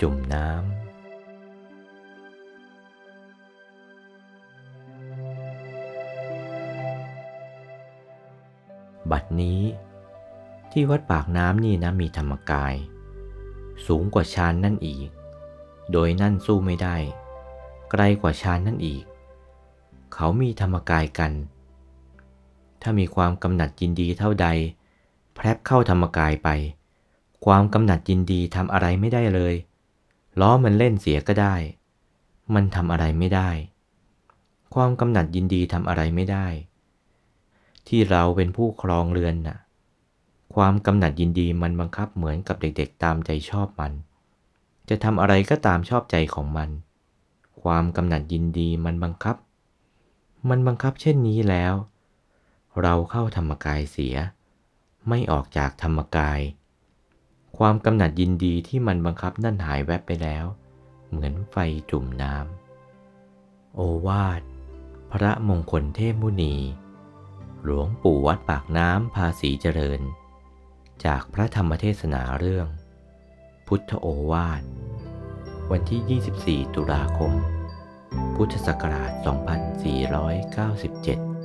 จุ่มน้ำบัดนี้ที่วัดปากน้ำนี่นะมีธรรมกาย สูงกว่าชานนั่นอีก โดยนั่นสู้ไม่ได้ ไกลกว่าชานนั่นอีก เขามีธรรมกายกัน ถ้ามีความกำหนัดยินดีเท่าใด แพรบเข้าธรรมกายไป ความกำหนัดยินดีทำอะไรไม่ได้เลย ล้อมันเล่นเสียก็ได้ มันทำอะไรไม่ได้ ความกำหนัดยินดีทำอะไรไม่ได้ ที่เราเป็นผู้ครองเรือนน่ะ ความกำหนัดยินดีมันบังคับเหมือนกับเด็กๆตามใจชอบมัน จะทำอะไรก็ตามชอบใจของมัน ความกำหนัดยินดีมันบังคับ มันบังคับเช่นนี้แล้ว เราเข้าธรรมกายเสีย ไม่ออกจากธรรมกาย ความกำหนัดยินดีที่มันบังคับนั่นหายแวบไปแล้ว เหมือนไฟจุ่มน้ำ โอวาท พระมงคลเทพมุนี หลวงปู่วัดปากน้ำภาษีเจริญ จากพระธรรมเทศนาเรื่อง พุทธโอวาท วันที่ 24 ตุลาคม พุทธศักราช 2497